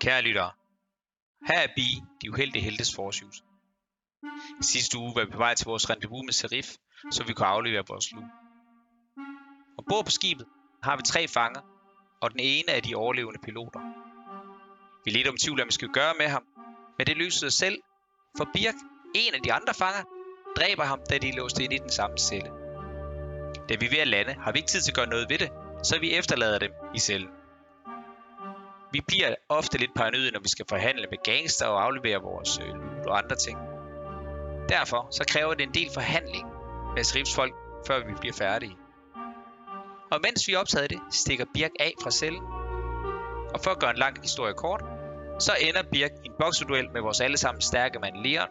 Kære lyttere, her er Bi, de uheldige heltes forsys. Sidste uge var vi på vej til vores rendezvous med Serif, så vi kunne aflevere vores lue. Ombord på skibet har vi tre fanger, og den ene af de overlevende piloter. Vi lidt om tvivl, hvad vi skal gøre med ham, men det løser sig selv, for Birk, en af de andre fanger, dræber ham, da de er låst ind i den samme celle. Da vi er ved at lande, har vi ikke tid til at gøre noget ved det, så vi efterlader dem i cellen. Vi bliver ofte lidt paranoide, når vi skal forhandle med gangster og aflevere vores øh, loot og andre ting. Derfor så kræver det en del forhandling med Srifs folk, før vi bliver færdige. Og mens vi optager det, stikker Birk af fra cellen. Og for at gøre en lang historie kort, så ender Birk i en bokseduel med vores allesammen stærke mand Leon.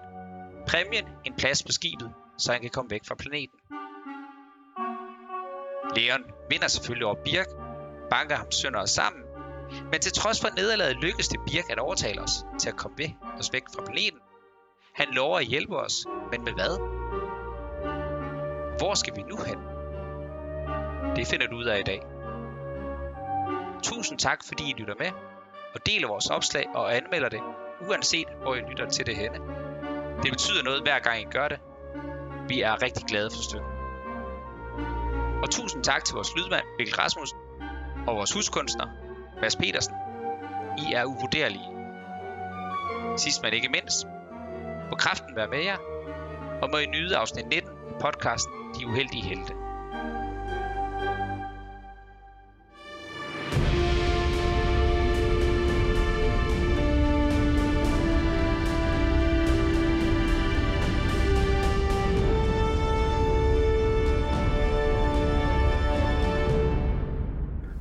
Præmien en plads på skibet, så han kan komme væk fra planeten. Leon vinder selvfølgelig over Birk, banker ham sønder og sammen, men til trods for nederlaget lykkes det Birk at overtale os til at komme væk, os væk fra planeten. Han lover at hjælpe os, men med hvad? Hvor skal vi nu hen? Det finder du ud af i dag. Tusind tak, fordi I lytter med, og deler vores opslag og anmelder det, uanset hvor I lytter til det henne. Det betyder noget hver gang I gør det. Vi er rigtig glade for støtten. Og tusind tak til vores lydmand Mikkel Rasmussen og vores huskunstner Mads Petersen. I er uvurderlige. Sidst men ikke mindst, må kraften være med jer, og må I nyde afsnit 19 af podcasten De Uheldige Helte.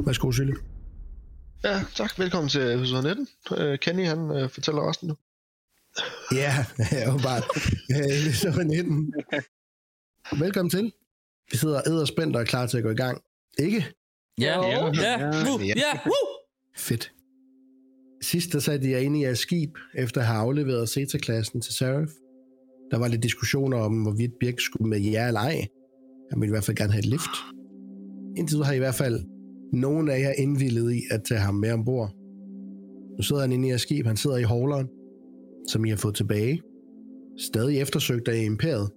Værsgo, Sille. Ja, tak. Velkommen til episode 19. Uh, Kenny, han uh, fortæller resten nu. Ja, ja, åbenbart. Episode 19. Velkommen til. Vi sidder æder spændt og er klar til at gå i gang. Ikke? Ja, ja, ja, Ja. ja, uh. Fedt. Sidst der satte jeg ind i jeres skib, efter at have afleveret Zeta-klassen til Seraph. Der var lidt diskussioner om, hvorvidt Birk skulle med jer eller ej. Han ville i hvert fald gerne have et lift. Indtil videre har I i hvert fald nogen af jer indvillet i at tage ham med ombord. Nu sidder han inde i jeres skib. Han sidder i hauleren, som I har fået tilbage. Stadig eftersøgt af imperiet.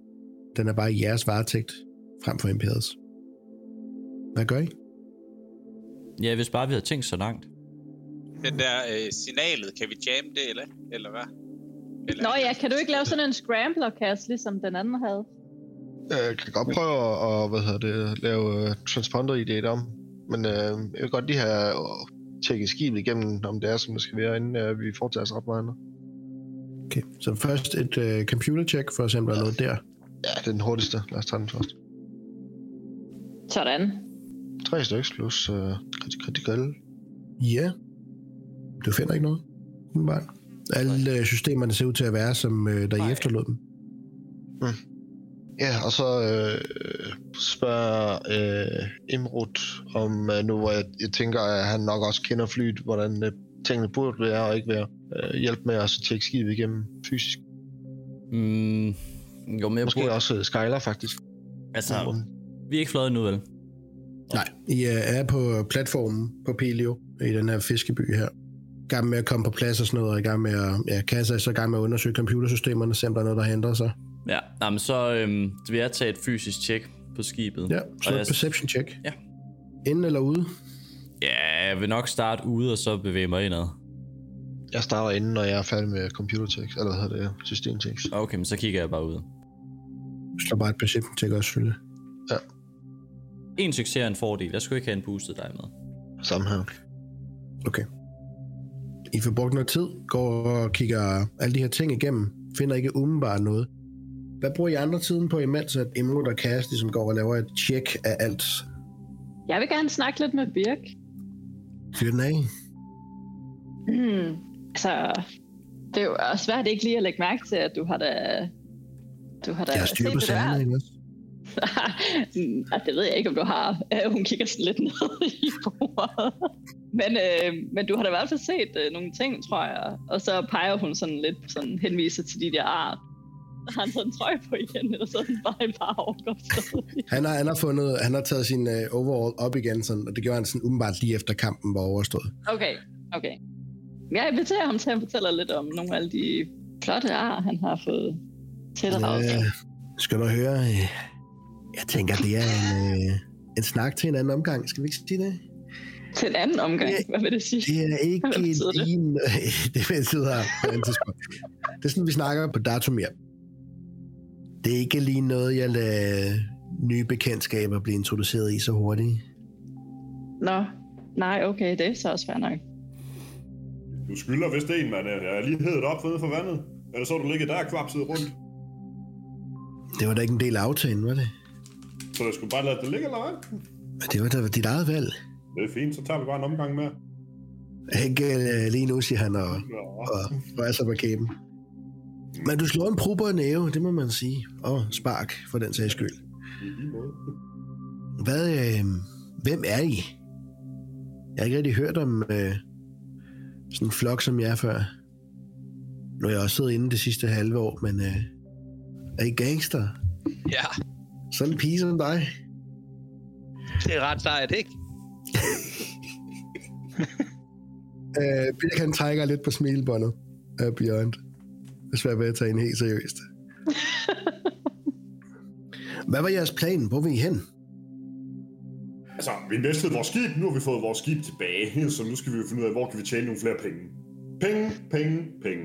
Den er bare i jeres varetægt, frem for imperiets. Hvad gør I? Ja, hvis bare vi havde tænkt så langt. Den der øh, signalet, kan vi jamme det, eller, eller hvad? Eller, Nå ja, kan du ikke lave sådan en scrambler-kast, ligesom den anden havde? Jeg kan godt prøve at, og, hvad hedder det, lave uh, transponder i det om. Men uh, jeg vil godt lige have uh, tjekket skibet igennem, om det er, som det skal være, inden uh, vi foretager os ret meget andet. Okay, så først et uh, computer check for der er noget der. Ja, det er den hurtigste. Lad os tage den først. Sådan. Tre stykker plus uh, critical. Ja. Du finder ikke noget? Umiddelbart. Alle øh, systemerne ser ud til at være, som øh, der I Nej. efterlod dem. Ja, og så øh, spørger øh, Imrud om, øh, nu hvor jeg, jeg tænker, at han nok også kender flyet, hvordan øh, tingene burde være og ikke være. Øh, hjælp med at tjekke skibet igennem fysisk. Mm, jo, men jeg Måske burde, også øh, Skylar, faktisk. altså, Mm. vi er ikke fløjet endnu, vel? Nej, I øh, er på platformen på Pelio, i den her fiskeby her. I gang med at komme på plads og sådan noget, og i gang med at, ja, Kassa er så i gang med at undersøge computersystemerne, se om der er noget, der har ændret sig. Ja, nej, men så øhm, vil jeg tage et fysisk tjek på skibet. Ja, Og så et jeg- perception check. Ja. Inden eller ude? Ja, jeg vil nok starte ude, og så bevæge mig indad. Jeg starter inden, når jeg er færdig med computer checks, eller hvad hedder det, system checks. Okay, men så kigger jeg bare ud. Slå bare et perception check også, selvfølgelig. En succes er en fordel. Jeg skulle ikke have en boostet dig med. Samme her. Okay. I får brugt noget tid, går og kigger alle de her ting igennem, finder ikke umiddelbart noget. Hvad bruger I andre tiden på, imens at Imrud og Cass ligesom går og laver et tjek af alt? Jeg vil gerne snakke lidt med Birk. Fyr den af. Hmm. Altså, det er jo også svært ikke lige at lægge mærke til, at du har da... Du har da Jeg har styr på ikke også? Mm, det ved jeg ikke, om du har. Øh, Hun kigger sådan lidt ned i bordet. Men, øh, men du har da i hvert fald set øh, nogle ting, tror jeg. Og så peger hun sådan lidt, sådan henviser til de der ar. Har han sådan en trøje på igen, eller sådan bare en par overgår stadig? Han har, han har, fundet, han har taget sin uh, overall op igen, sådan, og det gjorde han sådan umiddelbart lige efter kampen var overstået. Okay, okay. jeg inviterer ham til at fortælle lidt om nogle af de flotte ar, han har fået tilraget. Ja, skal du høre? øh, Jeg tænker, det er en, øh, en snak til en anden omgang. Skal vi ikke sige det? Til en anden omgang, hvad vil det sige? Det er ikke betyder det? en... det betyder. Det er sådan, vi snakker på datumir. Det er ikke lige noget, jeg lader nye bekendtskaber blive introduceret i så hurtigt. Nå, nej, okay, det er så også fair nok. Du skylder vist en, mand. Jeg er lige heddet op nede for vandet. Eller så du ligget der og kvapset rundt. Det var da ikke en del af aftalen, var det? Så jeg skulle bare lade det ligge, eller hvad? Men det var da dit eget valg. Det er fint, så tager vi bare en omgang med. Ikke øh, lige nu, siger han og, Nå. og rejser på kæben. Men du slår en prober næve, det må man sige. Og spark, for den sags skyld. Hvad, øh, hvem er I? Jeg har ikke rigtig hørt om øh, sådan en flok som jer før. Nu har jeg også siddet inde det sidste halve år, men øh, er I gangster? Ja, Sådan en pige som dig? det er ret sejt, ikke? Øh, Birk han trækker lidt på smilebåndet af Beyond. Det svært ved at tage en helt seriøst. Hvad var jeres plan? Hvor vil I hen? Altså, vi mistede vores skib. Nu har vi fået vores skib tilbage. Så nu skal vi jo finde ud af, hvor kan vi tjene nogle flere penge. Penge, penge, penge.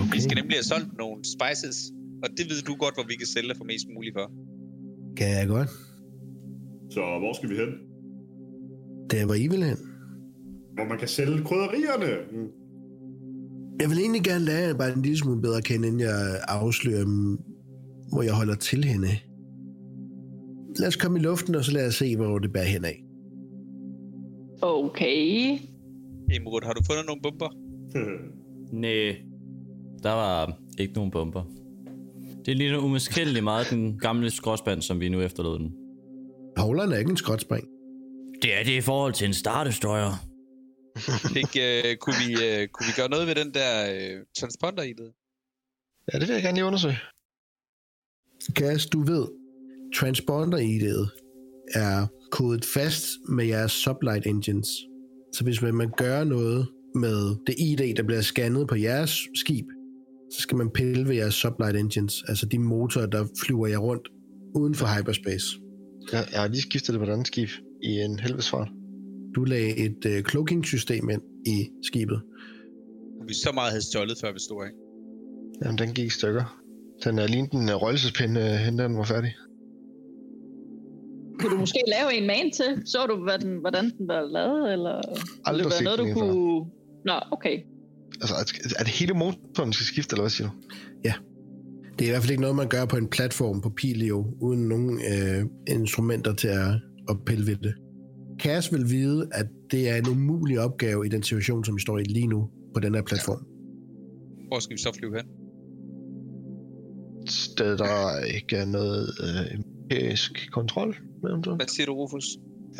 Okay. Vi skal nemlig have solgt nogle spices, og det ved du godt, hvor vi kan sælge for mest muligt for. Kan jeg godt. Så hvor skal vi hen? Det var I vil hen. Hvor man kan sælge krydderierne. Mm. Jeg vil egentlig gerne lære jer bare en lille smule bedre at kende, inden jeg afslører, hvor jeg holder til henne. Lad os komme i luften, og så lad os se, hvor det bærer hen af. Okay. Imrud, har du fundet nogle bomber? Næh, der var ikke nogen bomber. Det ligner umiskendeligt meget den gamle skråspand, som vi nu efterlod den. Havleren er ikke en skråtspring. Det er det i forhold til en Star Destroyer. Fik, øh, kunne, vi, øh, kunne vi gøre noget ved den der øh, transponder i det? Ja, det vil jeg gerne lige undersøge. Gas, du ved, transponder-ID'et er kodet fast med jeres sublight engines. Så hvis man gør noget med det ID, der bliver scannet på jeres skib, så skal man pille ved jeres sublight engines, altså de motorer, der flyver jer rundt uden for hyperspace. Jeg, jeg har lige skiftet det på et andet skib i en helvedesfart. Du lagde et øh, cloaking-system ind i skibet. Vi så meget havde stjålet, før vi stod af. Jamen, den gik i stykker. Den er lige en uh, røgelsespinde, uh, hende den var færdig. Kunne du måske lave en man til? Så du, hvad den, hvordan den var lavet, eller Aldrig det set noget, du den kunne... Nå, okay. Altså, er- det hele motoren, skal skifte, eller hvad siger du? Det er i hvert fald ikke noget, man gør på en platform på Pilio, uden nogen øh, instrumenter til at, at pille ved det. Cass vil vide, at det er en umulig opgave i den situation, som vi står i lige nu på den her platform. Hvor skal vi så flyve hen? Et sted, der ikke er noget øh, empirisk kontrol, eventuelt. Hvad siger du, Rufus?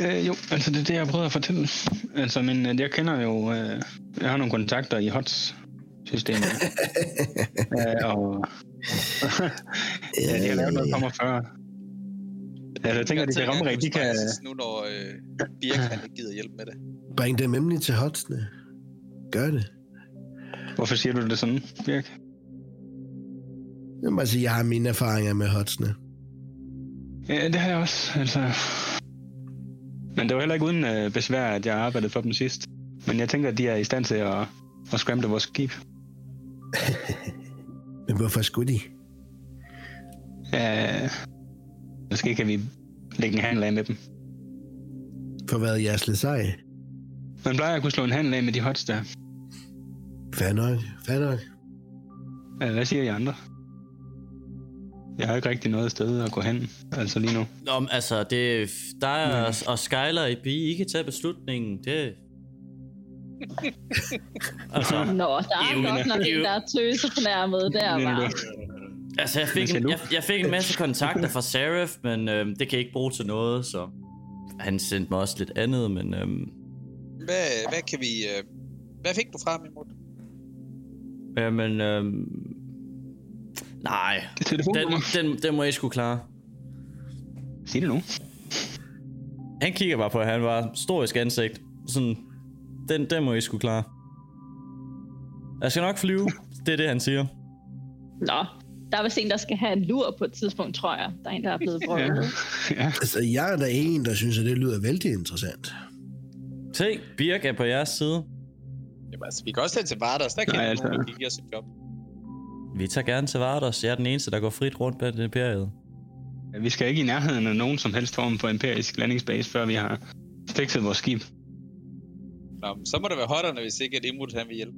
Øh, jo, altså det er det, jeg prøver at fortælle. Altså, men øh, jeg kender jo... Øh, jeg har nogle kontakter i HOTS-systemet. øh, og... ja, de har lavet noget for mig før. Altså, jeg tænker, de kan ramme rigtigt. De kan... Nu når øh, Birk han ikke gider hjælpe med det. Bring dem nemlig til hotsene. Gør det. Hvorfor siger du det sådan, Birk? Jeg må bare sige, jeg har mine erfaringer med hotsene. Ja, det har jeg også, altså. Men det var heller ikke uden øh, besvær, at jeg arbejdede for dem sidst. Men jeg tænker, at de er i stand til at, at scramble vores skib. Men hvorfor skulle de? Ja, måske kan vi lægge en handel af med dem. For hvad er jeres sej? Man plejer at kunne slå en handel af med de hots der. Fair nok, fair nok. Hvad siger I andre? Jeg har ikke rigtig noget sted at gå hen, altså lige nu. Nå, men altså, det, der er, og Skyler i bi, I kan tage beslutningen. Det... altså, Nå, der er Jo, godt nok en, der er tøse fornærmet der, var. Altså jeg, fik en, jeg, jeg fik en masse kontakter fra Seraph, men øhm, det kan jeg ikke bruge til noget, så... Han sendte mig også lidt andet, men øhm, Hvad, hvad kan vi... Øh, hvad fik du fra ham, Imrud? jamen, øhm, nej, er den, den, den må jeg skulle klare. Sig det nu. Han kigger bare på, at han var storisk ansigt. Sådan, den, den må I skulle klare. Jeg skal nok flyve. Det er det, han siger. Nå, der er vist en, der skal have en lur på et tidspunkt, tror jeg. Der er en, der er blevet Ja. brødet. ja. Altså, jeg er der en, der synes, at det lyder vældig interessant. Se, Birk er på jeres side. Jamen, altså, vi kan også tage til Vardas. Der kan Nej, altså. nogen, der give os et job. Vi tager gerne til Vardos. Jeg er den eneste, der går frit rundt bag det imperiet. Vi skal ikke i nærheden af nogen som helst form for imperisk landingsbase, før vi har fikset vores skib. Nå, så må det være hotterne, hvis ikke at Imrud han vil hjælpe.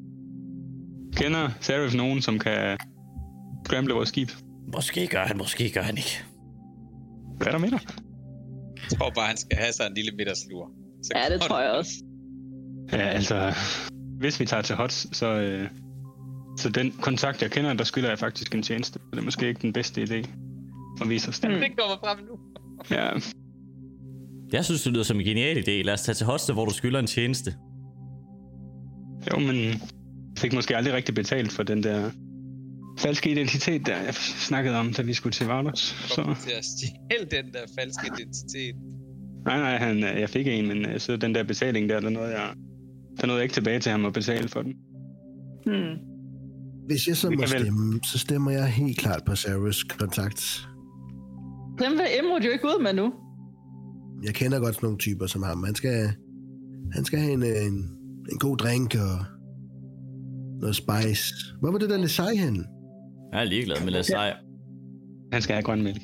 Kender Serif nogen, som kan scramble vores skib? Måske gør han, måske gør han ikke. Hvad er der med dig? Jeg tror bare, han skal have sig en lille middagslur. Så Ja, det tror jeg også. Ja, altså, hvis vi tager til HOTS, så, øh, så den kontakt, jeg kender, der skylder jeg faktisk en tjeneste. Det er måske ikke den bedste idé at vise os det. Mm. Det kommer frem nu. Ja, Jeg synes, det lyder som en genial idé. Lad os tage til Hoste, hvor du skylder en tjeneste. jo, men jeg fik måske aldrig rigtig betalt for den der falske identitet, der jeg snakkede om, da vi skulle til Vardos. Så, til at stjæle den der falske identitet. nej, nej, han, øh, jeg fik en, men øh, så den der betaling der, der nåede jeg, der nåede jeg ikke tilbage til ham at betale for den. Hmm. Hvis jeg så må stemme, så stemmer jeg helt klart på Sarahs kontakt. Dem vil Emrud jo ikke ud med nu. Jeg kender godt sådan nogle typer som ham. Han skal, han skal have en, øh, en, en god drink og noget spice. Hvor var det der Lesai henne? Jeg er ligeglad med Lesej. Han skal have grøn mælk.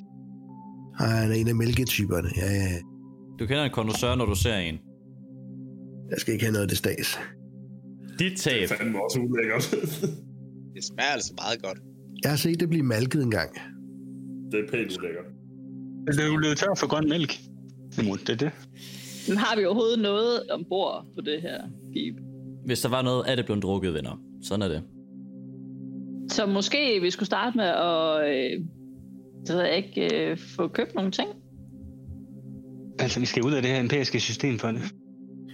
Ah, han er en af mælketyperne. Ja, ja. Du kender en kondensør, når du ser en. Jeg skal ikke have noget af det stas. Dit tab. Det er fandme også ulækkert. Det smager altså meget godt. Jeg har set det blive malket en gang. det er pænt ulækkert. Det er jo blevet tør for grøn mælk. Imod det er det. Men har vi overhovedet noget ombord på det her skib? Hvis der var noget, er det blevet drukket, venner. Sådan er det. Så måske vi skulle starte med at øh, det ved jeg ikke, øh, få købt nogle ting? Altså, vi skal ud af det her empiriske system for det.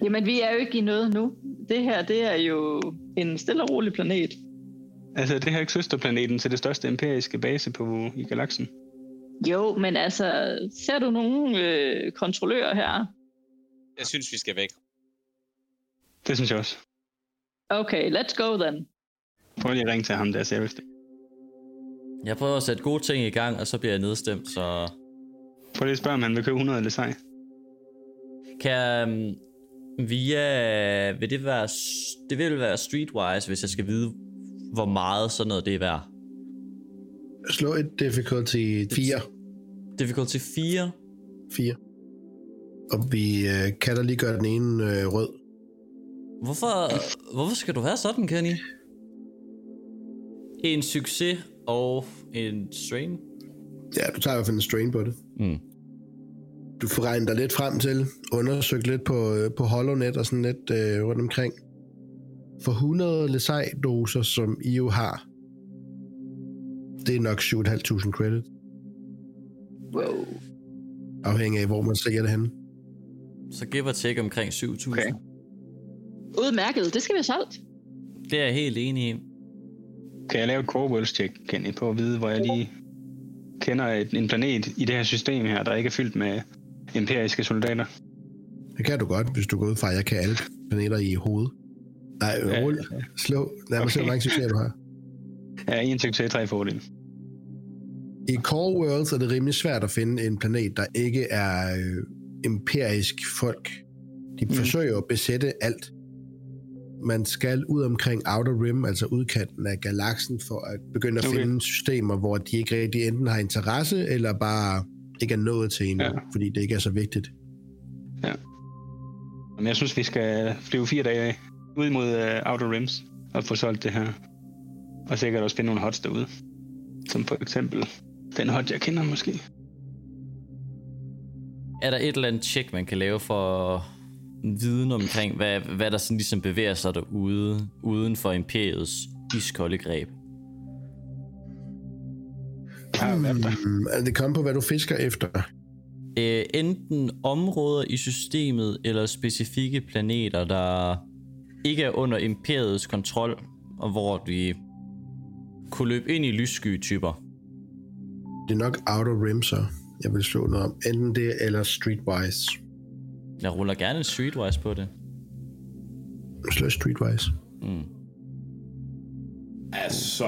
Jamen, vi er jo ikke i noget nu. Det her, det er jo en stille og rolig planet. Altså, det her er ikke søsterplaneten til det største empiriske base på, i galaksen. Jo, men altså, ser du nogle øh, kontrollører her? Jeg synes, vi skal væk. Det synes jeg også. Okay, let's go then. Prøv lige at ringe til ham der, Serif. Jeg prøver at sætte gode ting i gang, og så bliver jeg nedstemt, så... Prøv lige at spørge, om han vil købe 100 eller sej. Kan um, Via... Vil det være... Det vil være streetwise, hvis jeg skal vide, hvor meget sådan noget det er værd. Slå et difficulty 4. Difficulty 4. 4. Og vi øh, kan da lige gøre den ene øh, rød. Hvorfor, hvorfor skal du være sådan, Kenny? En succes og en strain. Ja, du tager i hvert fald en strain på det. Mm. Du får regnet dig lidt frem til, undersøgt lidt på, øh, på HoloNet og sådan lidt øh, rundt omkring. For 100 Lesai-doser, som I jo har, det er nok 7.500 credit, Wow. afhængig af, hvor man sælger det henne. Så give og take omkring 7.000. Okay. Udmærket, det skal vi have solgt. Det er jeg helt enig i. Kan jeg lave et core worlds check, Kenny, på at vide, hvor jeg lige kender et, en planet i det her system her, der ikke er fyldt med empiriske soldater? Det kan du godt, hvis du går ud fra, at jeg kan alle planeter i hovedet. Nej, Ja, rul. Slå. Lad mig se, hvor mange succeser du har. Ja, en succes, tre fordele. I Core Worlds er det rimelig svært at finde en planet, der ikke er øh, empirisk folk. De mm. forsøger at besætte alt. Man skal ud omkring Outer Rim, altså udkanten af galaksen, for at begynde at Okay. finde systemer, hvor de ikke rigtig enten har interesse, eller bare ikke er nået til endnu, Ja. ja. fordi det ikke er så vigtigt. Men jeg synes, vi skal flyve fire dage ud mod uh, Outer Rims og få solgt det her. Og sikkert også finde nogle hots derude. Som for eksempel den hot, jeg kender måske. Er der et eller andet check, man kan lave for viden omkring, hvad, hvad der sådan ligesom bevæger sig derude, uden for imperiets iskolde greb? Været der. Mm, er det kommer på, hvad du fisker efter? Øh, enten områder i systemet, eller specifikke planeter, der ikke er under imperiets kontrol, og hvor vi kunne løbe ind i lyssky-typer. Det er nok Outer Rim, så jeg vil slå noget om. Enten det, eller Streetwise. Jeg ruller gerne en streetwise på det. Slå Streetwise. Mm. Altså,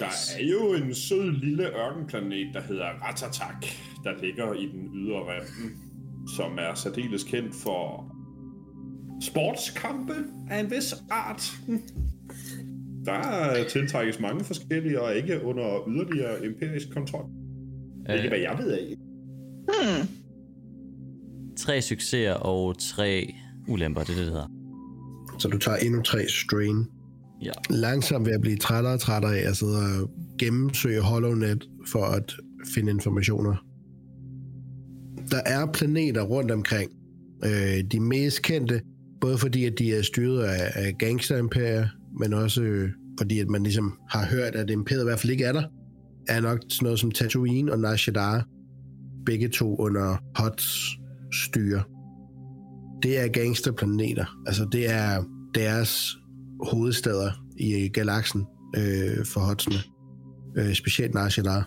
der er jo en sød lille ørkenplanet, der hedder Ratatak, der ligger i den ydre rem, som er særdeles kendt for sportskampe af en vis art. Der tiltrækkes mange forskellige, og ikke under yderligere empirisk kontrol. Øh, Ikke hvad jeg ved af. Hmm. Tre succeser og tre ulemper, det er det, det hedder. Så du tager endnu tre strain. Ja. Langsomt ved at blive trættere og trættere af at sidde og gennemsøge HollowNet for at finde informationer. Der er planeter rundt omkring. Øh, de mest kendte, både fordi at de er styret af, af gangsterimperier, men også øh, fordi at man ligesom har hørt, at imperiet i hvert fald ikke er der, er nok sådan noget som Tatooine og Nar. Begge to under Hots styre. Det er gangsterplaneter. Altså det er deres hovedsteder i galaksen øh, for Hotsene. Øh, specielt Nar Shaddaa.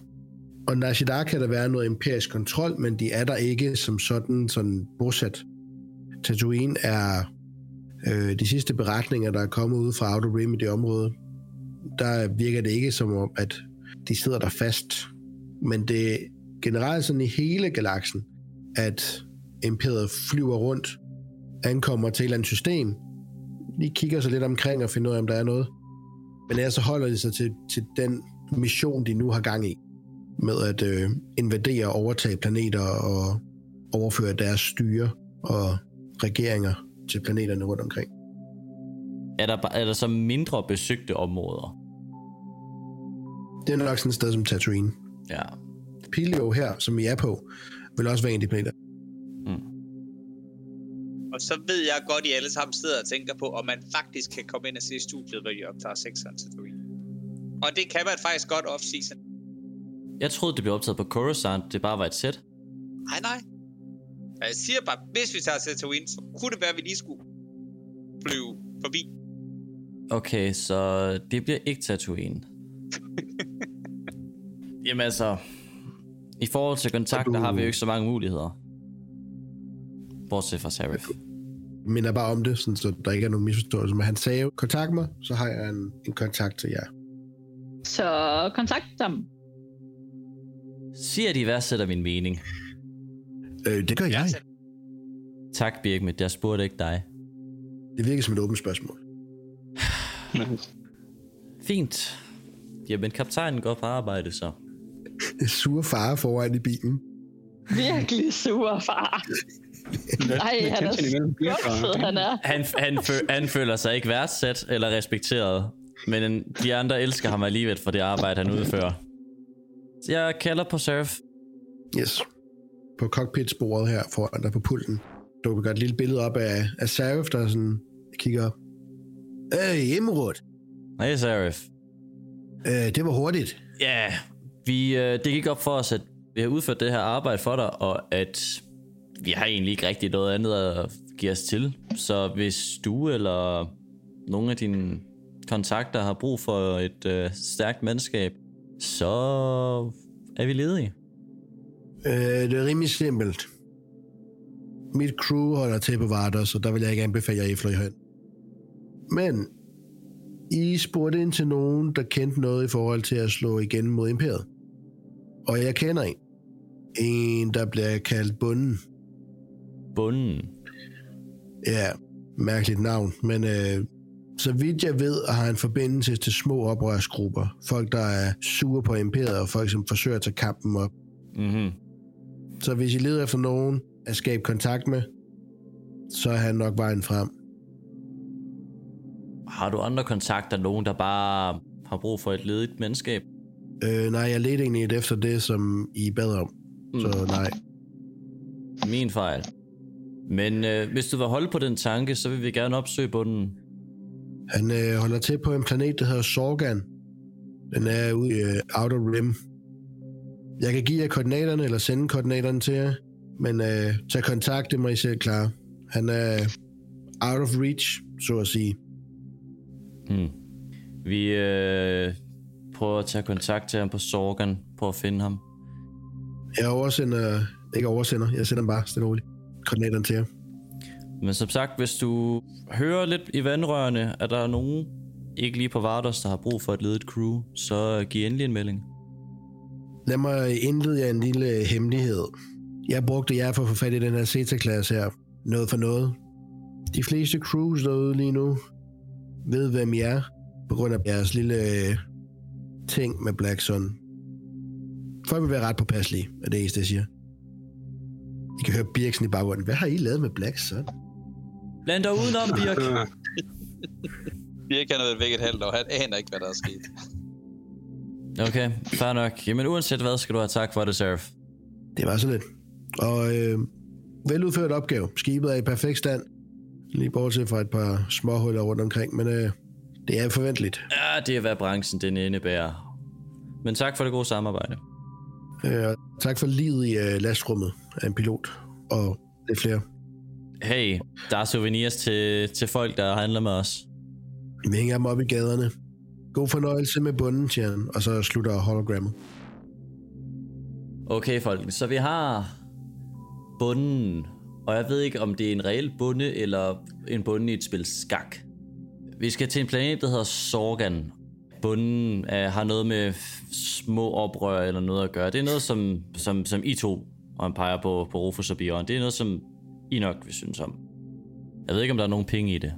Og Nar Shaddaa kan der være noget empirisk kontrol, men de er der ikke som sådan, sådan bosat. Tatooine er øh, de sidste beretninger, der er kommet ud fra Outer Rim i det område. Der virker det ikke som om, at de sidder der fast. Men det er generelt sådan i hele galaksen, at imperiet flyver rundt, ankommer til et eller andet system, de kigger sig lidt omkring og finder ud af, om der er noget. Men ellers så holder de sig til, til den mission, de nu har gang i, med at øh, invadere og overtage planeter og overføre deres styre og regeringer til planeterne rundt omkring. Er der, er der så mindre besøgte områder? Det er nok sådan et sted som Tatooine. Ja. Pilio her, som vi er på, vil også være en af de planeter. Og så ved jeg godt, at I alle sammen sidder og tænker på, om man faktisk kan komme ind og se studiet, hvor I optager 6'eren til Tatooine. Og det kan man faktisk godt off-season. Jeg troede, det blev optaget på Coruscant. Det bare var et sæt. Nej, nej. Og Jeg siger bare, hvis vi tager til Tatooine, så kunne det være, at vi lige skulle flyve forbi. Okay, så det bliver ikke Tatooine. Jamen altså, i forhold til kontakter du- har vi jo ikke så mange muligheder. Bortset fra Serif. Jeg minder bare om det, sådan, så der ikke er nogen misforståelse. Men han sagde jo, kontakt mig, så har jeg en, en kontakt til jer. Så kontakt dem. Siger de værdsætter min mening. Øh, det gør jeg. Tak, Birgit. Jeg spurgte ikke dig. Det virker som et åbent spørgsmål. Fint. Jamen, kaptajnen går på arbejde så. Sure far foran i bilen. Virkelig sur far. Ej, han er skuffet, han er. Han, han, fø- han føler sig ikke værdsat eller respekteret, men de andre elsker ham alligevel for det arbejde, han udfører. Så jeg kalder på Surf. Yes. På cockpitsporet her foran dig på pulten. Du kan gøre et lille billede op af, af Sarif, der sådan kigger op. Øh, Emerald. Hej, Serif. Øh, det var hurtigt. Ja, vi, øh, det gik op for os, at vi har udført det her arbejde for dig, og at vi har egentlig ikke rigtig noget andet at give os til. Så hvis du eller nogle af dine kontakter har brug for et øh, stærkt mandskab, så er vi ledige. Øh, det er rimelig simpelt. Mit crew holder til på Varder, så der vil jeg ikke anbefale jer, at I hen. Men I spurgte ind til nogen, der kendte noget i forhold til at slå igen mod imperiet. Og jeg kender en. En, der bliver kaldt Bunden. Bunden. Ja, mærkeligt navn, men øh, så vidt jeg ved, har han forbindelse til små oprørsgrupper. Folk, der er sure på imperiet, og folk, som forsøger at tage kampen op. Mm-hmm. Så hvis I leder efter nogen at skabe kontakt med, så er han nok vejen frem. Har du andre kontakter, nogen der bare har brug for et ledigt mandskab? Øh, nej, jeg ledte egentlig efter det, som I bad om. Mm. Så nej. Min fejl. Men øh, hvis du vil holde på den tanke, så vil vi gerne opsøge bunden. Han øh, holder til på en planet, der hedder Sorgan. Den er ude i øh, Outer Rim. Jeg kan give jer koordinaterne, eller sende koordinaterne til jer. Men øh, tag kontakt, det må I selv klare. Han er out of reach, så at sige. Hmm. Vi øh, prøver at tage kontakt til ham på Sorgan, på at finde ham. Jeg oversender, ikke oversender, jeg sender bare stille roligt koordinaterne til jer. Men som sagt, hvis du hører lidt i vandrørene, at der er nogen, ikke lige på Vardos, der har brug for et ledet crew, så giv endelig en melding. Lad mig indlede jer en lille hemmelighed. Jeg brugte jer for at få fat i den her CETA-klasse her. Noget for noget. De fleste crews derude lige nu ved, hvem I er, på grund af jeres lille øh, ting med Black Sun. Folk vil være ret påpasselige, er det eneste, jeg siger. I kan høre Birksen i baggrunden. Hvad har I lavet med Black Sun? Bland dig udenom, Birk. Birk han har været væk et halvt år. Han aner ikke, hvad der er sket. Okay, fair nok. Jamen uanset hvad, skal du have tak for det, Seraph. Det var så lidt. Og øh, veludført opgave. Skibet er i perfekt stand. Lige bortset fra et par småhuller rundt omkring, men øh, det er forventeligt. Ja, det er hvad branchen den indebærer. Men tak for det gode samarbejde. Øh, tak for livet i øh, lastrummet af en pilot. Og lidt flere. Hey, der er souvenirs til, til folk, der handler med os. Vi hænger dem op i gaderne. God fornøjelse med bunden, siger han, og så slutter hologrammet. Okay, folk, så vi har bunden, og jeg ved ikke, om det er en reel bunde, eller en bunde i et spil skak. Vi skal til en planet, der hedder Sorgan. Bunden er, har noget med små oprør eller noget at gøre. Det er noget, som, som, som I to og peger på, på Rufus og Bjørn. Det er noget, som I nok vil synes om. Jeg ved ikke, om der er nogen penge i det.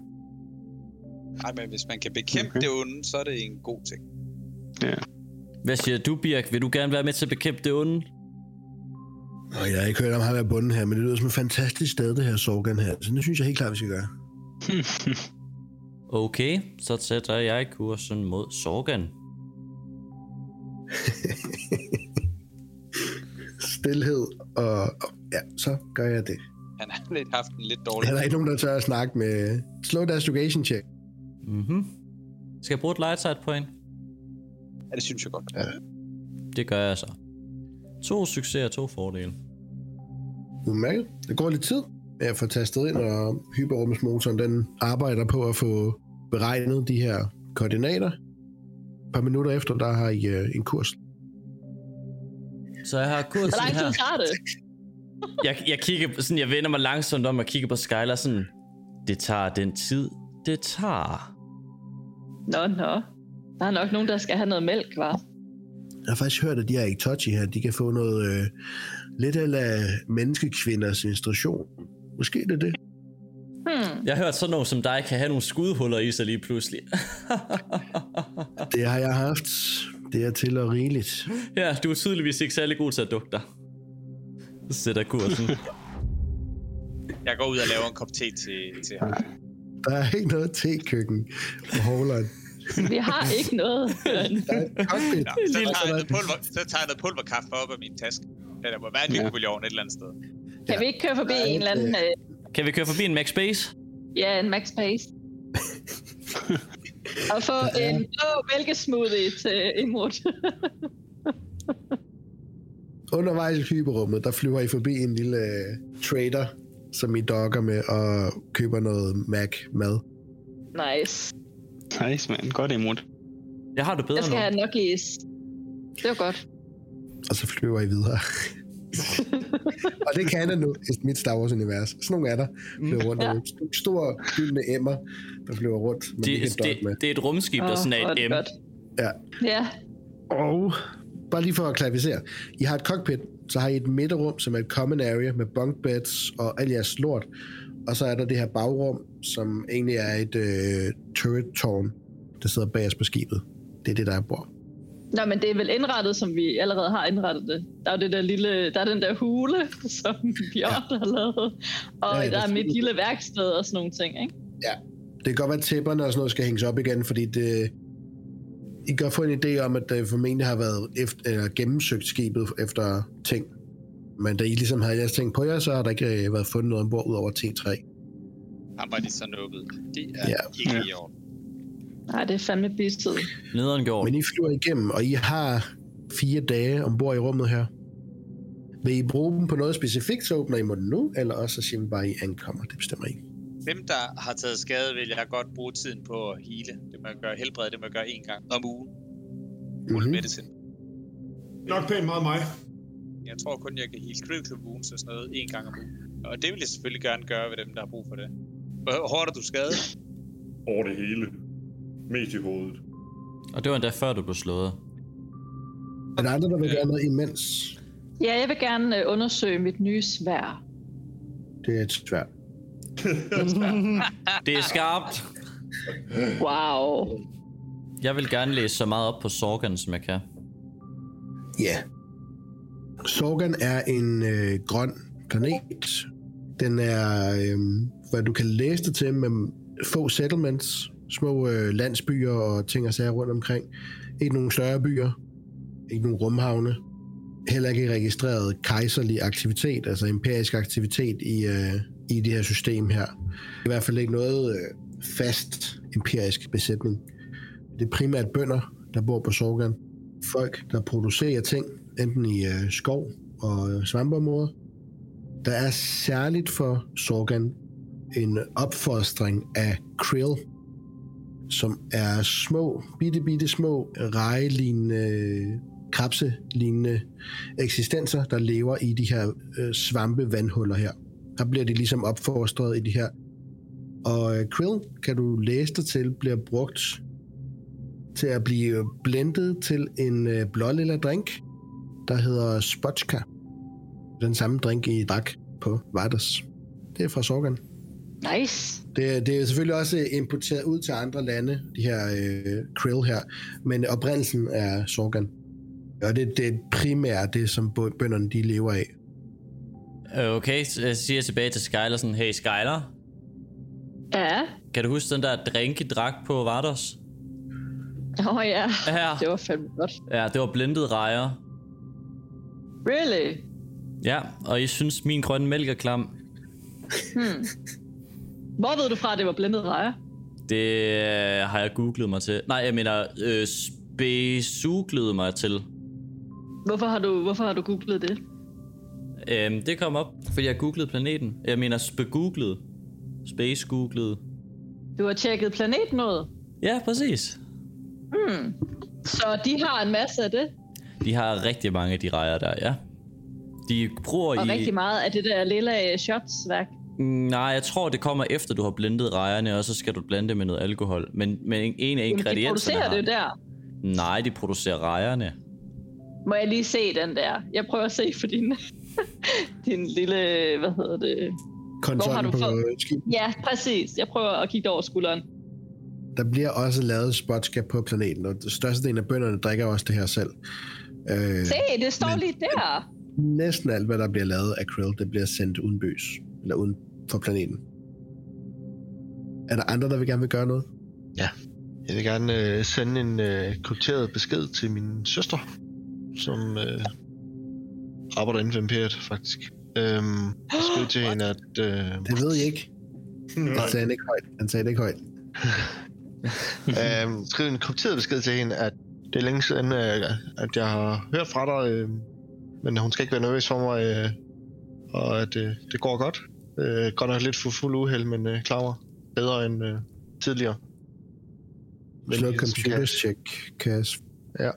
Nej, men hvis man kan bekæmpe okay. det onde, så er det en god ting. Ja. Hvad siger du, Birk? Vil du gerne være med til at bekæmpe det onde? Og jeg har ikke hørt om ham være bunden her, men det lyder som et fantastisk sted, det her Sorgan her. Så det synes jeg helt klart, vi skal gøre. Okay, så sætter jeg kursen mod Sorgan. Stilhed, og, og ja, så gør jeg det. Han har lidt haft en lidt dårlig... Er der ikke nogen, der tør at snakke med... Slow dash location check. Mhm. Skal jeg bruge et light side point? Ja, det synes jeg godt. Ja. Det gør jeg så. To succeser, to fordele. Udmærket. Det går lidt tid at få tastet ind, og hyperrumsmotoren den arbejder på at få beregnet de her koordinater. Et par minutter efter, der har I uh, en kurs. Så jeg har kursen Hvor lang her. tid tager det? Jeg, jeg kigger på- sådan, jeg vender mig langsomt om og kigger på Skylar sådan, det tager den tid, det tager. Nå, nå. Der er nok nogen, der skal have noget mælk, var. Jeg har faktisk hørt, at de her Itochi her, de kan få noget øh, lidt af menneskekvinders instruktion. Måske det er det. Hmm. Jeg har hørt sådan noget som dig kan have nogle skudhuller i sig lige pludselig. Det har jeg haft. Det er til og rigeligt. ja, du er tydeligvis ikke særlig god til at dukke dig. Så sætter jeg kursen. Jeg går ud og laver en kop te til, til ham. Der er ikke noget te-køkken på Hovland. Vi har ikke noget. Er. Nå, så, tager jeg noget pulver, så tager jeg noget pulverkaffe op af min taske. Ja, der må være en mikrobølgeovn et eller andet sted. Kan vi ikke køre forbi en eller anden... Øh, kan vi køre forbi en Max Base? ja, en Max Pace? og få en blå mælkesmoothie til Imrud. Undervejs i hyperrummet, der flyver I forbi en lille uh, trader, som I dokker med og køber noget Mac-mad. nice. Nice, man. Godt imod. Jeg har det bedre Jeg skal nu. have Nuggies. Det var godt. Og så flyver I videre. og det kan der nu i mit Star Wars-univers. Sådan nogle er der. Flyver rundt. Ja. Store gyldne emmer, der flyver rundt. Men Det, det, et dog med. det, det er et rumskib, der Åh, sådan er et M. godt. Ja. Ja, Og bare lige for at klassificere. I har et cockpit, så har I et midterrum, som er et common area med bunk beds og al jeres lort. Og så er der det her bagrum, som egentlig er et øh, turret-tårn, der sidder bagerst på skibet. Det er det, der er bord. Nå, men det er vel indrettet, som vi allerede har indrettet det. Der er jo det der lille, der er den der hule, som Bjørn ja. har lavet. Og Ja, ja, ja, der er mit lille værksted og sådan nogle ting, ikke? Det kan godt være, at tæpperne og sådan noget skal hænges op igen, fordi det, I kan godt få en idé om, at det formentlig har været efter, eller gennemsøgt skibet efter ting. Men da I ligesom havde jeres ting på jer, så har der ikke øh, været fundet noget ombord ud over T3. Han var de så nubbet. Det er Ja. ikke Ja. i orden. Nej, det er fandme bistid. Nederen gjort. Men I flyver igennem, og I har fire dage ombord i rummet her. Vil I bruge dem på noget specifikt, så åbner I mod nu, eller også så siger I bare, at I ankommer. Det bestemmer I. Dem, der har taget skade, vil jeg godt bruge tiden på at hele. Det må jeg gøre helbred, det må jeg gøre en gang om ugen. Full Mhm. mm-hmm. medicine. Nok pænt meget mig. Jeg tror kun, jeg kan heal critical wounds og sådan noget en gang om ugen. Og det vil jeg selvfølgelig gerne gøre ved dem, der har brug for det. Hvor hårdt er du skadet? Over det hele. Mest i hovedet. Og det var endda før, du blev slået. Er der andre, der vil gøre noget imens? Ja, jeg vil gerne øh, undersøge mit nye svær. Det er et svært. Det er skarpt. Wow. Jeg vil gerne læse så meget op på Sorgan, som jeg kan. Ja. Sorgan er en øh, grøn planet. Den er, øh, hvad du kan læse det til, med få settlements, små øh, landsbyer og ting og sager rundt omkring. Ikke nogen større byer, ikke nogen rumhavne. Heller ikke registreret kejserlig aktivitet, altså imperisk aktivitet i, øh, i det her system her. I hvert fald ikke noget øh, fast imperisk besætning. Det er primært bønder, der bor på Sorgan. Folk, der producerer ting, enten i øh, skov og øh, svampområder. Der er særligt for Sorgan en opfostring af krill, som er små, bitte, bitte små, rejelignende, krabselignende eksistenser, der lever i de her øh, svampevandhuller her. Der bliver de ligesom opforstret i de her. Og øh, krill, kan du læse dig til, bliver brugt til at blive blendet til en øh, blålilla drink, der hedder Spotchka. Den samme drink, I drak på Vardas. Det er fra Sorgan. Nice. Det, er- det er selvfølgelig også importeret ud til andre lande, de her øh, krill her, men oprindelsen er Sorgan. Og det, det er primært det, som bø- bønderne de lever af. Okay, så jeg siger tilbage til Skyler sådan, hey Skyler, Ja. kan du huske den der drink, I drak på Vardos? Åh oh, ja. Ja. Det var fandme godt. Ja, det var blendet rejer. Really? Ja, og I synes, min grønne mælk er klam. Hvor ved du fra, at det var blendet rejer? Det øh, har jeg googlet mig til. Nej, jeg mener, øh, spesuglet mig til. Hvorfor har du, hvorfor har du googlet det? Øhm, det kom op, fordi jeg googlede planeten. Jeg mener, spegooglet. Space googlet. Du har tjekket planeten ud. Ja, præcis. Så de har en masse af det. De har rigtig mange af de rejer der, ja. De bruger Og i... rigtig meget af det der lille shotsværk. Nej, jeg tror, det kommer efter, du har blendet rejerne, og så skal du blande det med noget alkohol. Men, men en- en af Jamen, de ingredienserne producerer har... det jo der. Nej, de producerer rejerne. Må jeg lige se den der? Jeg prøver at se for din, din lille, hvad hedder det? Konsollen du på fået-. Ja, præcis. Jeg prøver at kigge over skulderen. Der bliver også lavet spotska på planeten, og størstedelen af bønderne drikker også det her selv. Øh, Se, det står men- lige der. næsten alt, hvad der bliver lavet af krill, det bliver sendt uden bøs, eller uden for planeten. Er der andre, der vil gerne vil gøre noget? Jeg vil gerne øh, sende en øh, krypteret besked til min søster, som øh, arbejder inden for Imperiet, faktisk. Øhm, jeg skriver til hende, at... Øh, Det ved jeg ikke. Han sagde det ikke højt. Han sagde det ikke højt. øh, skrive en krypteret besked til hende, at det er længe siden, øh, at jeg har hørt fra dig, øh, men hun skal ikke være nervøs for mig, øh, og at øh, det går godt. Øh, godt nok lidt for fuld uheld, men øh, klarer bedre end øh, tidligere. Slå hilsen, computers Cass. check, Cass. Ja.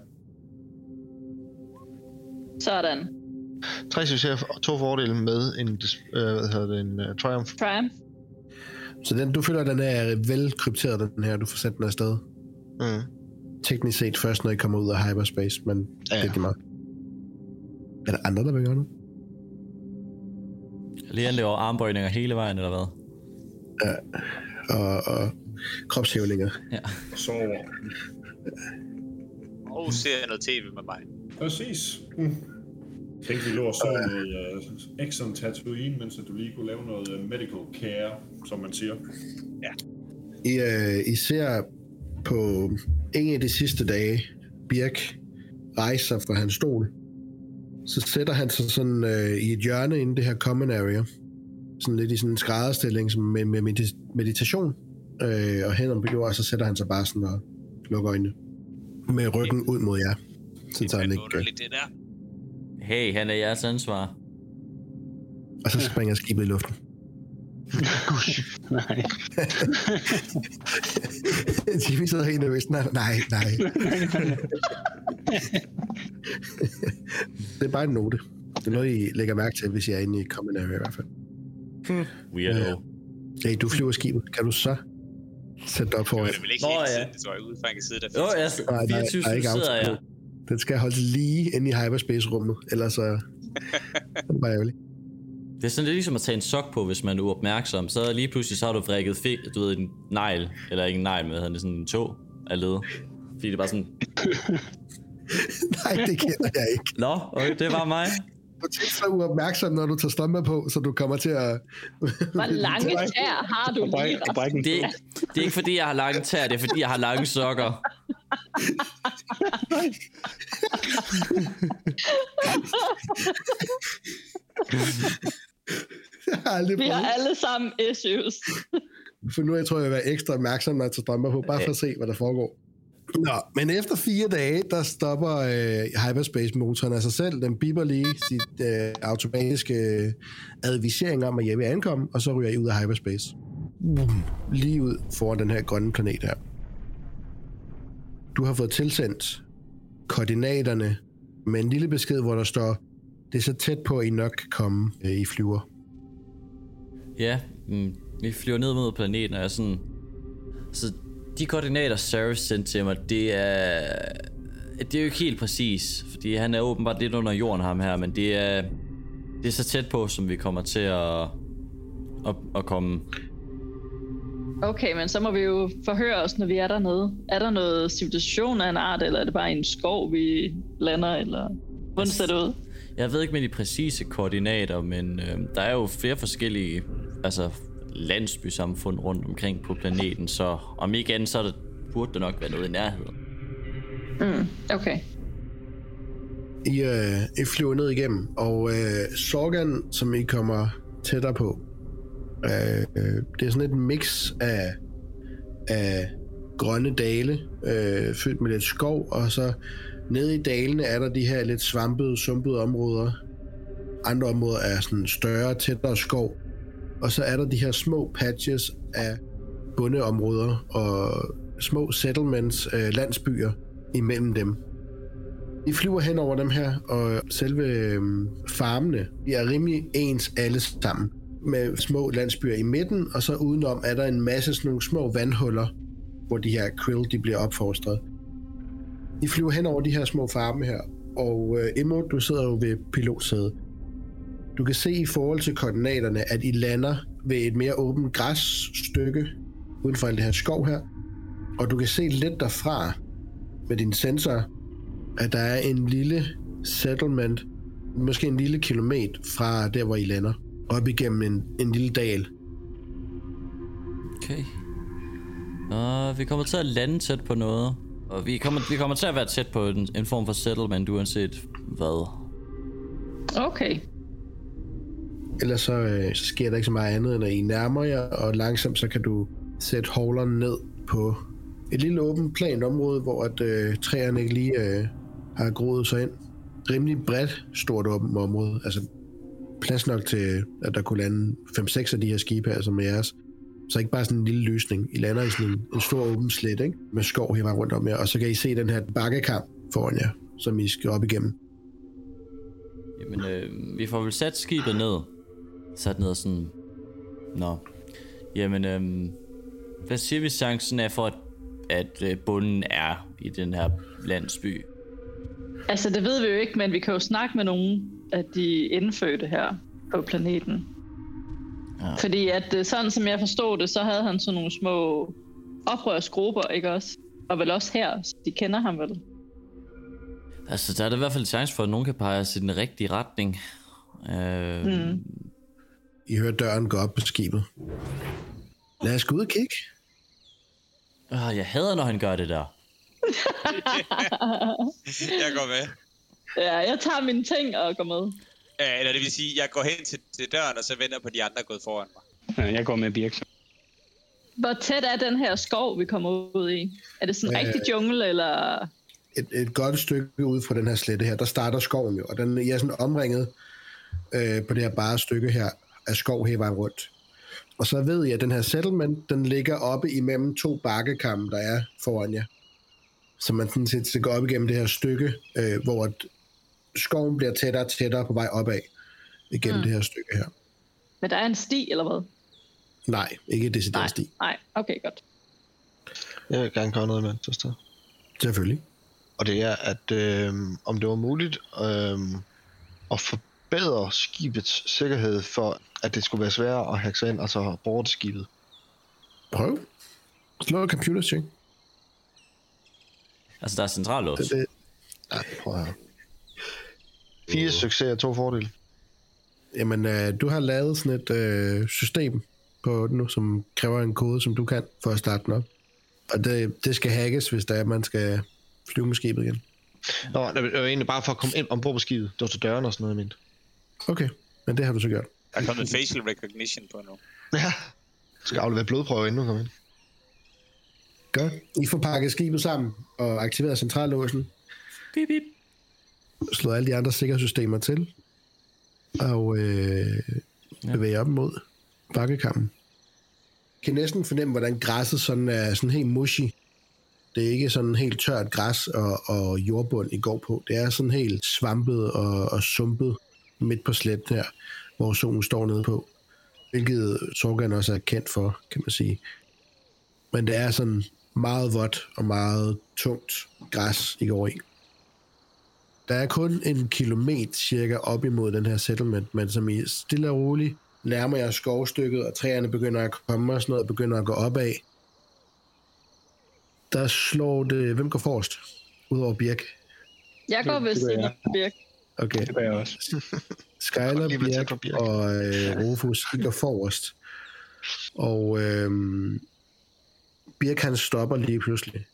Sådan. Tre succeser og to fordele med en, øh, hvad hedder det, en uh, Triumph. Triumph. Så den, du føler, den er vel krypteret, den her. Du får sendt den afsted. Mm. Teknisk set først, når I kommer ud af hyperspace, men Ja, det er lige meget. Er der andre, der vil gøre noget? Leon laver armbøjninger hele vejen, eller hvad? Og, og kropshævninger. Sover. Og ser noget tv med mig. Præcis. Mm. Tænkte, vi lå og så noget uh, Exxon Tatooine, mens at du lige kunne lave noget uh, medical care, som man siger. I, øh, I ser på en af de sidste dage, Birk rejse sig fra hans stol. Så sætter han sig sådan øh, i et hjørne inde i det her common area. Sådan lidt i sådan en skrædderstilling som med, med medit- meditation. Øh, og hænderne på jorden, så sætter han sig bare sådan og lukker øjnene. Med ryggen ud mod jer. Så tager han ikke. øh, underligt, det der. Hey, han er jeres ansvar. Og så springer skibet i luften. Nej. Jimmy sidder helt nervøs. Nej, nej, nej. det er bare en note. Det er noget, I lægger mærke til, hvis I er inde i common area i hvert fald. Weirdo. Hey, du flyver skibet. Kan du så Sæt det op Det for var jer. det vel ikke Nå, hele ja. tiden, det tror jeg, kan sidde der. Jo, 24. jeg Nej, nej, 24 der er ikke sidder jeg. på. Den skal holdes lige inde i hyperspace-rummet, ellers så... det var ærgerligt. Det er sådan lidt ligesom at tage en sok på, hvis man er uopmærksom. Så lige pludselig så har du vrikket fik, du ved, en negl, eller ikke en negl, men sådan en tog af led. Fordi det er bare sådan, Nej, det kender jeg ikke. nå, okay, det var mig. Du er så uopmærksom, når du tager strømper på, så du kommer til at... Hvor lange tæer har du lige, Det, det er ikke fordi, jeg har lange tæer, det er fordi, jeg har lange sokker. Jeg har aldrig Vi har alle sammen issues. For nu jeg tror jeg, jeg vil være ekstra opmærksom, når jeg tager strømper på, bare for at se, hvad der foregår. Nå, men efter fire dage, der stopper øh, hyperspace-motoren af sig selv. Den biber lige sit øh, automatiske øh, advisering om, at jeg vil ankomme, og så ryger jeg ud af hyperspace. Boom. Lige ud foran den her grønne planet her. Du har fået tilsendt koordinaterne med en lille besked, hvor der står, det er så tæt på, at I nok kan komme, øh, I flyver. Ja, mm, vi flyver ned mod planeten, og jeg er sådan... Så de koordinater, Sarah sendte til mig, det er... Det er jo ikke helt præcis, fordi han er åbenbart lidt under jorden, ham her, men det er... Det er så tæt på, som vi kommer til at... At, at komme. Okay, men så må vi jo forhøre os, når vi er dernede. Er der noget civilisation af en art, eller er det bare en skov, vi lander, eller hvordan ser det ud? Jeg ved ikke med de præcise koordinater, men øh, der er jo flere forskellige altså, landsbysamfund rundt omkring på planeten, så om ikke andet, så er det, burde der nok være noget i nærheden. Mm, okay. I, øh, I flyver ned igennem, og øh, Sorgan, som I kommer tættere på, øh, øh, det er sådan et mix af, af grønne dale, øh, fyldt med lidt skov, og så nede i dalene er der de her lidt svampede, sumpede områder. Andre områder er sådan større, tættere skov. Og så er der de her små patches af bundeområder og små settlements, øh, landsbyer imellem dem. I flyver hen over dem her, og selve øh, farmene de er rimelig ens alle sammen. Med små landsbyer i midten, og så udenom er der en masse sådan nogle små vandhuller, hvor de her krill de bliver opfostret. I flyver hen over de her små farme her, og øh, Emo, du sidder jo ved pilotsædet. Du kan se i forhold til koordinaterne, at I lander ved et mere åbent græsstykke uden for alt det her skov her. Og du kan se lidt derfra med din sensor, at der er en lille settlement, måske en lille kilometer fra der, hvor I lander, op igennem en, en lille dal. Okay. Og vi kommer til at lande tæt på noget. Og vi kommer, vi kommer til at være tæt på en, en form for settlement, uanset hvad. Okay. Ellers så, øh, så sker der ikke så meget andet, end at I nærmer jer, og langsomt så kan du sætte holderen ned på et lille åbent plant område, hvor at, øh, træerne ikke lige øh, har groet sig ind. Rimelig bredt, stort åbent område. Altså plads nok til, at der kunne lande 5-6 af de her skibe her, som er jeres. Så ikke bare sådan en lille løsning. I lander i sådan en, en stor åben slet, ikke? Med skov her rundt om jer. Og så kan I se den her bakkekamp foran jer, som I skal op igennem. Jamen, øh, vi får vel sat skibet ned. Sat ned og sådan... Nå. Jamen, øh, hvad siger vi chancen er for, at, at øh, bunden er i den her landsby? Altså, det ved vi jo ikke, men vi kan jo snakke med nogen af de indfødte her på planeten. Ja. Fordi at øh, sådan som jeg forstod det, så havde han sådan nogle små oprørsgrupper, ikke også? Og vel også her, så de kender ham vel. Altså, der er der i hvert fald en chance for, at nogen kan pege os i den rigtige retning. Øh, Mm. I hører døren gå op på skibet. Lad os gå ud og kigge. øh, jeg hader, når han gør det der. Jeg går med. Ja, jeg tager mine ting og går med. Ja, eller det vil sige, jeg går hen til, til døren, og så venter på de andre gået foran mig. Ja, jeg går med Birk. Hvor tæt er den her skov, vi kommer ud i? Er det sådan en Øh. rigtig jungle, eller... Et, et godt stykke ud fra den her slette her, der starter skoven jo, og den I er sådan omringet øh, på det her bare stykke her af skov hele vejen rundt. Og så ved jeg, at den her settlement, den ligger oppe imellem to bakkekamme, der er foran jer. Så man sådan set skal gå op igennem det her stykke, øh, hvor skoven bliver tættere og tættere på vej opad igennem Mm. det her stykke her. Men der er en sti, eller hvad? Nej, ikke decideret Nej, sti. nej. Okay, godt. Jeg vil gerne gøre noget med det sted. Selvfølgelig. Og det er, at øh, om det var muligt øh, at forbedre skibets sikkerhed, for at det skulle være sværere at hacke sig ind, altså borte skibet. Prøv. Slå et computer check. Altså, der er centrallås. Det, det, Ja, prøv at høre. Fire succeser og to fordele. Jamen, øh, du har lavet sådan et øh, system på nu, som kræver en kode, som du kan for at starte den op. Og det, det skal hackes, hvis der er, at man skal flyve med skibet igen. Nå, det var egentlig bare for at komme ind ombord på skibet. Det var til døren og sådan noget, jeg mente. Okay, men det har du så gjort. Der er kommet facial recognition på nu. Ja. Jeg skal aflevere blodprøver inden du kommer ind. Godt. I får pakket skibet sammen og aktiveret centrallåsen. Bip, bip. Slået alle de andre sikkerhedssystemer til. Og øh, bevæger op mod bakkekammen. Jeg kan næsten fornemme, hvordan græsset sådan er sådan helt mushy. Det er ikke sådan helt tørt græs og, og jordbund, I går på. Det er sådan helt svampet og, og sumpet midt på sletten her, hvor solen står nede på. Hvilket Sorgan også er kendt for, kan man sige. Men det er sådan meget vådt og meget tungt græs, I går i. Der er kun en kilometer cirka op imod den her settlement, men som I stille og roligt nærmer jer skovstykket, og træerne begynder at komme og sådan noget, og begynder at gå opad. Der slår det... Hvem går forrest? Udover Birk. Jeg går ved siden jeg. af Birk. Okay. Det gør jeg også. Skyler, Birk Birk. og øh, Rufus de går forrest. Og øh, Birk han stopper lige pludselig.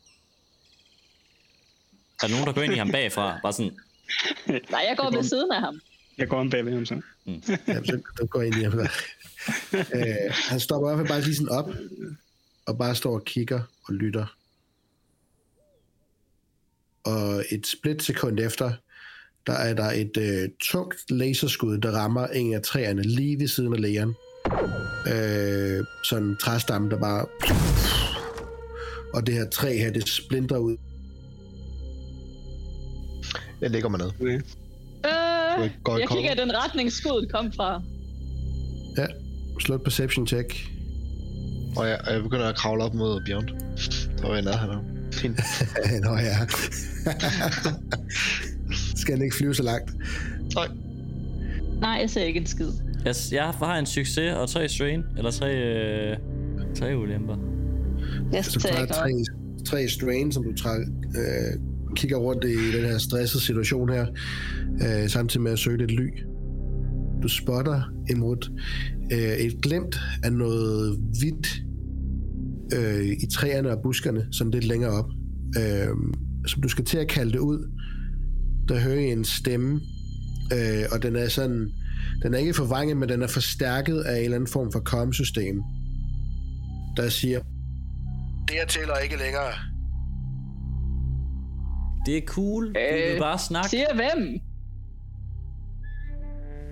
Er der nogen, der går ind i ham bagfra? Bare sådan, Nej, jeg går ved siden af ham. Jeg går om bagved ham så. Ja, så du går ind i ham. øh, han stopper i hvert fald bare lige sådan op, og bare står og kigger og lytter. Og et splitsekund efter, der er der et øh, tungt laserskud, der rammer en af træerne lige ved siden af lægeren. Øh, sådan en træstamme, der bare... Og det her træ her, det splinter ud. Jeg lægger mig ned. Øh, går i jeg kigger i den retning, skuddet kom fra. Ja, slå et perception check. Og jeg, jeg begynder at kravle op mod Beyond. Der var jeg nær her. Fint. Nå ja. Skal han ikke flyve så langt? Nej. Nej, jeg ser ikke en skid. jeg, jeg har en succes og tre strain, eller tre, øh, tre ulemper. Jeg Så du tager tre, tre strain, som du tager, øh, kigger rundt i den her stressede situation her, øh, samtidig med at søge lidt ly. Du spotter imod øh, et glimt af noget hvidt øh, i træerne og buskerne, sådan lidt længere op. Øh, som du skal til at kalde det ud, der hører I en stemme, øh, og den er sådan, den er ikke forvrænget, men den er forstærket af en eller anden form for com-system, der siger, det her tæller ikke længere. Det er cool. Du Øh, vil bare snakke. Siger hvem?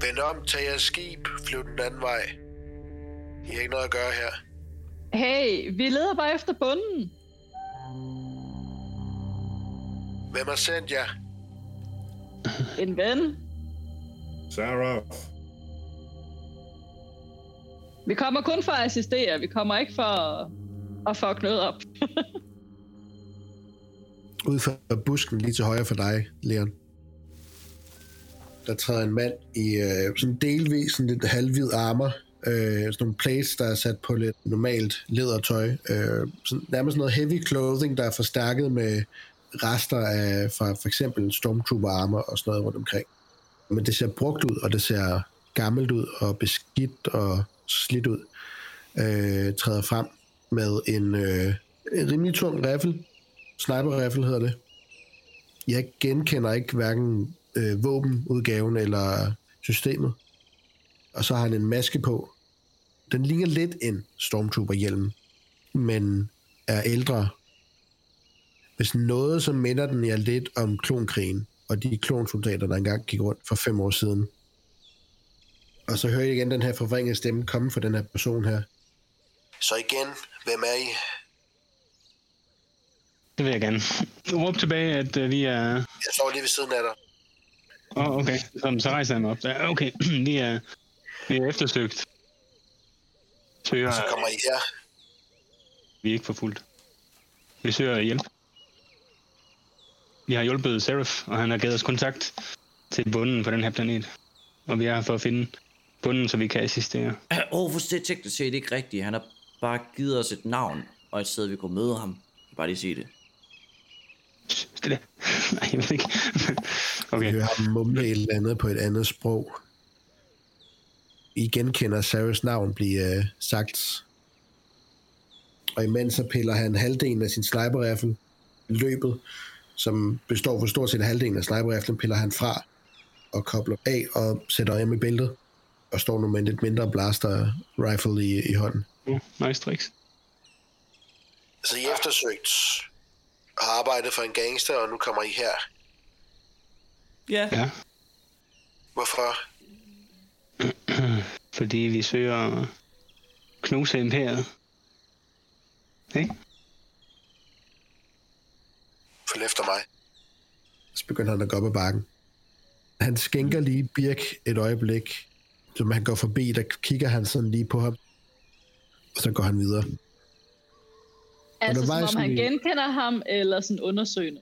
Vend om, tag jeres skib, flyv den anden vej. I har ikke noget at gøre her. Hey, vi leder bare efter bunden. Hvem har sendt jer? En ven. Sarah. Vi kommer kun for at assistere. Vi kommer ikke for at, at fuck noget op. Ud for busken lige til højre for dig, Leon. Der træder en mand i øh, sådan delvis sådan lidt halvhvid armor. Øh, sådan nogle plates, der er sat på lidt normalt lædertøj. Øh, sådan, nærmest noget heavy clothing, der er forstærket med rester af fra for eksempel stormtrooper-armer og sådan noget rundt omkring. Men det ser brugt ud, og det ser gammelt ud, og beskidt og slidt ud. Øh, træder frem med en, øh, en rimelig tung riffel, sniper rifle hedder det. Jeg genkender ikke hverken øh, våbenudgaven eller systemet. Og så har han en maske på. Den ligner lidt en Stormtrooper-hjelm, men er ældre. Hvis noget, så minder den jer lidt om klonkrigen, og de klonsoldater, der engang gik rundt for fem år siden. Og så hører jeg igen den her forvrængede stemme komme fra den her person her. Så igen, hvem er I? Det vil jeg gerne. Råb tilbage, at uh, vi er... Jeg står lige ved siden af dig. Åh, oh, okay. Så, så rejser mig op. Ja, okay, vi er, vi er eftersøgt. Søger, Så kommer I her. vi er ikke forfulgt. Vi søger hjælp. Vi har hjulpet Seraph, og han har givet os kontakt til bunden på den her planet. Og vi er her for at finde bunden, så vi kan assistere. Åh, oh, det er teknisk set ikke rigtigt. Han har bare givet os et navn, og et sted, vi kunne møde ham. Bare lige sige det. Stille. Nej, jeg ved ikke. Okay. Vi hører ham mumle et eller andet på et andet sprog. I genkender Sarahs navn blive uh, sagt. Og imens så piller han halvdelen af sin sniper løbet, som består for stort set halvdelen af sniper piller han fra og kobler af og sætter hjem i bæltet. Og står nu med en lidt mindre blaster rifle i, i hånden. Uh, nice tricks. Så I eftersøgt har arbejdet for en gangster, og nu kommer I her. Ja. Ja, Hvorfor? fordi vi søger at knuse imperiet. Ikke? Følg efter mig. Så begynder han at gå op ad bakken. Han skænker lige Birk et øjeblik. Som han går forbi, der kigger han sådan lige på ham. Og så går han videre. Altså, som om han i- genkender ham, eller sådan undersøgende.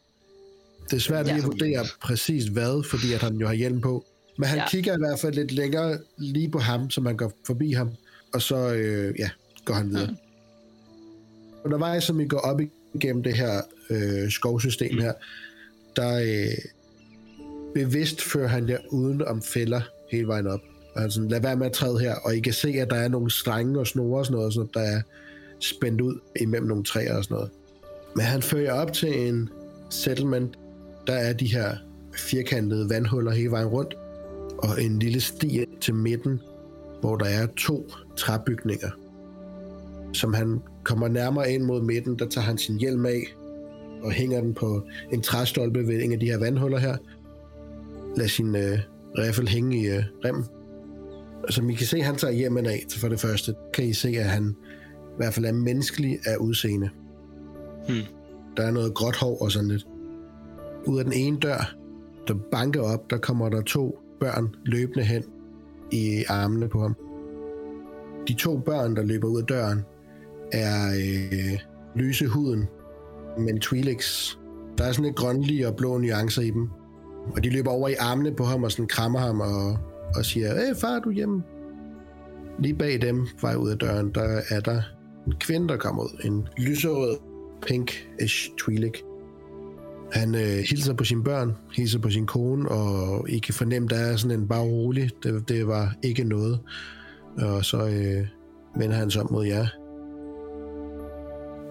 Det er svært lige at vurdere præcis hvad, fordi at han jo har hjelm på. Men han. Ja. kigger i hvert fald lidt længere lige på ham, så man går forbi ham. Og så øh, ja, går han videre. Mm. Undervejs, som I går op igennem det her øh, skovsystem her, der øh, bevidst fører han jer uden om fælder hele vejen op. Og han sådan, lad være med at træde her, og I kan se, at der er nogle strenge og snore og sådan noget, så der er spændt ud imellem nogle træer og sådan noget. Men han fører jer op til en settlement, der er de her firkantede vandhuller hele vejen rundt, og en lille sti til midten, hvor der er to træbygninger. Som han kommer nærmere ind mod midten, der tager han sin hjelm af, og hænger den på en træstolpe ved en af de her vandhuller her. Lad sin øh, riffel hænge i øh, remmen. Og Som I kan se, han tager hjelmen af, så for det første kan I se, at han i hvert fald er menneskelig af udseende. Hmm. Der er noget gråt hår og sådan lidt. Ud af den ene dør, der banker op, der kommer der to børn løbende hen i armene på ham. De to børn, der løber ud af døren, er øh, lyse huden, men Twi'leks. Der er sådan lidt grønlige og blå nuancer i dem. Og de løber over i armene på ham og sådan krammer ham og, og siger, Hey far, er du hjemme? Lige bag dem, vej ud af døren, der er der en kvinde, der kommer ud. En lyserød, pink-ish Twi'lek. Han øh, hilser på sine børn, hilser på sin kone, og I kan fornemme, der er sådan en bare rolig. Det, det var ikke noget. Og så øh, vender han sig om mod jer.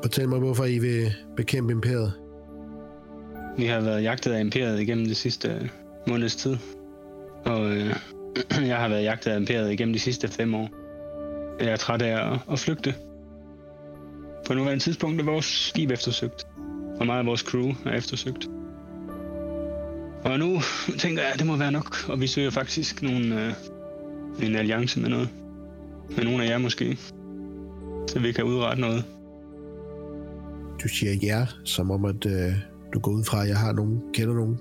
Fortæl mig, hvorfor I vil bekæmpe imperiet. Vi har været jagtet af imperiet igennem det sidste øh, måneds tid. Og øh, jeg har været jagtet af imperiet igennem de sidste fem år. Jeg er træt af at, at flygte. På nuværende tidspunkt er vores skib eftersøgt. Og meget af vores crew er eftersøgt. Og nu tænker jeg, at det må være nok. Og vi søger faktisk nogle, øh, en alliance med noget. Med nogle af jer måske. Så vi kan udrette noget. Du siger ja, som om at øh, du går ud fra, at jeg har nogen, kender nogen.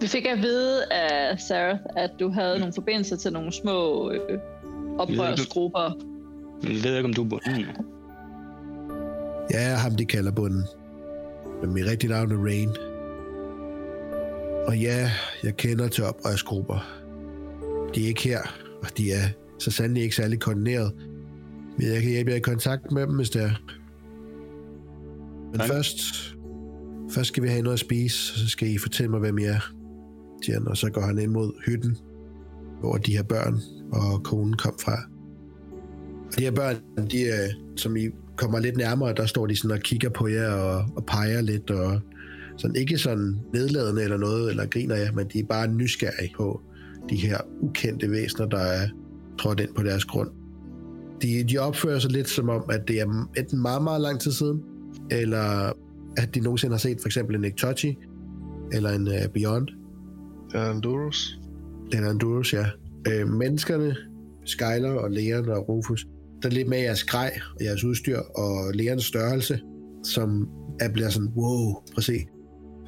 Vi fik at vide af Sarah, at du havde nogle forbindelser til nogle små øh, oprørsgrupper. Vi ved ikke, om du er bunden. Ja, jeg er ham, de kalder bunden. Men mit rigtige navn er Rain. Og ja, jeg kender til oprørsgrupper. De er ikke her, og de er så sandelig ikke særlig koordineret. Men jeg kan hjælpe jer i kontakt med dem, hvis det er. Men Tak. først, først skal vi have noget at spise, og så skal I fortælle mig, hvem I er. Siger han, og så går han ind mod hytten, hvor de her børn og konen kom fra. Og de her børn, de, øh, som I kommer lidt nærmere, der står de sådan og kigger på jer og, og peger lidt, og sådan ikke sådan nedladende eller noget, eller griner jer, men de er bare nysgerrige på de her ukendte væsener, der er trådt ind på deres grund. De, de opfører sig lidt som om, at det er enten meget, meget lang tid siden, eller at de nogensinde har set for eksempel en Ektochi, eller en uh, Beyond, eller en Durus, ja. Øh, menneskerne, Skyler og Leon og Rufus, der er lidt med jeres grej og jeres udstyr og Leons størrelse, som er bliver sådan, wow, prøv at se.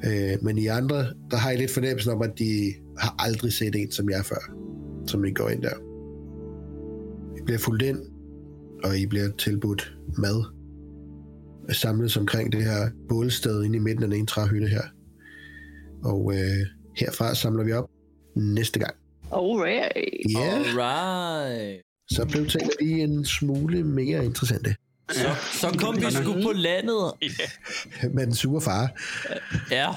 Øh, men I andre, der har I lidt fornemmelsen om, at de har aldrig set en som jer før, som I går ind der. I bliver fuldt ind, og I bliver tilbudt mad. Samles omkring det her bålsted inde i midten af den ene træhytte her. Og øh, herfra samler vi op næste gang. Alright. Yeah, Alright. så blev tingene lige en smule mere interessante. Så, så kom vi sgu på landet. Med den sure far. Ja.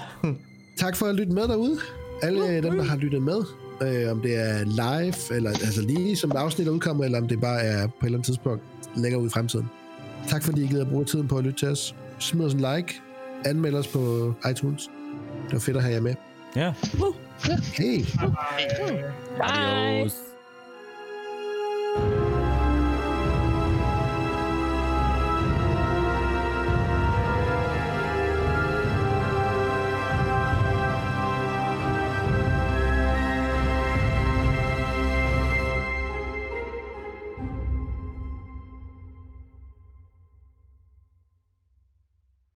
Tak for at lytte med derude. Alle dem, der har lyttet med. Øh, om det er live, eller altså lige som afsnit er udkommet, eller om det bare er på et eller andet tidspunkt længere ud i fremtiden. Tak fordi I gider at bruge tiden på at lytte til os. Smid os en like. Anmeld os på iTunes. Det var fedt at have jer med. Ja. Hey! Bye. Adios.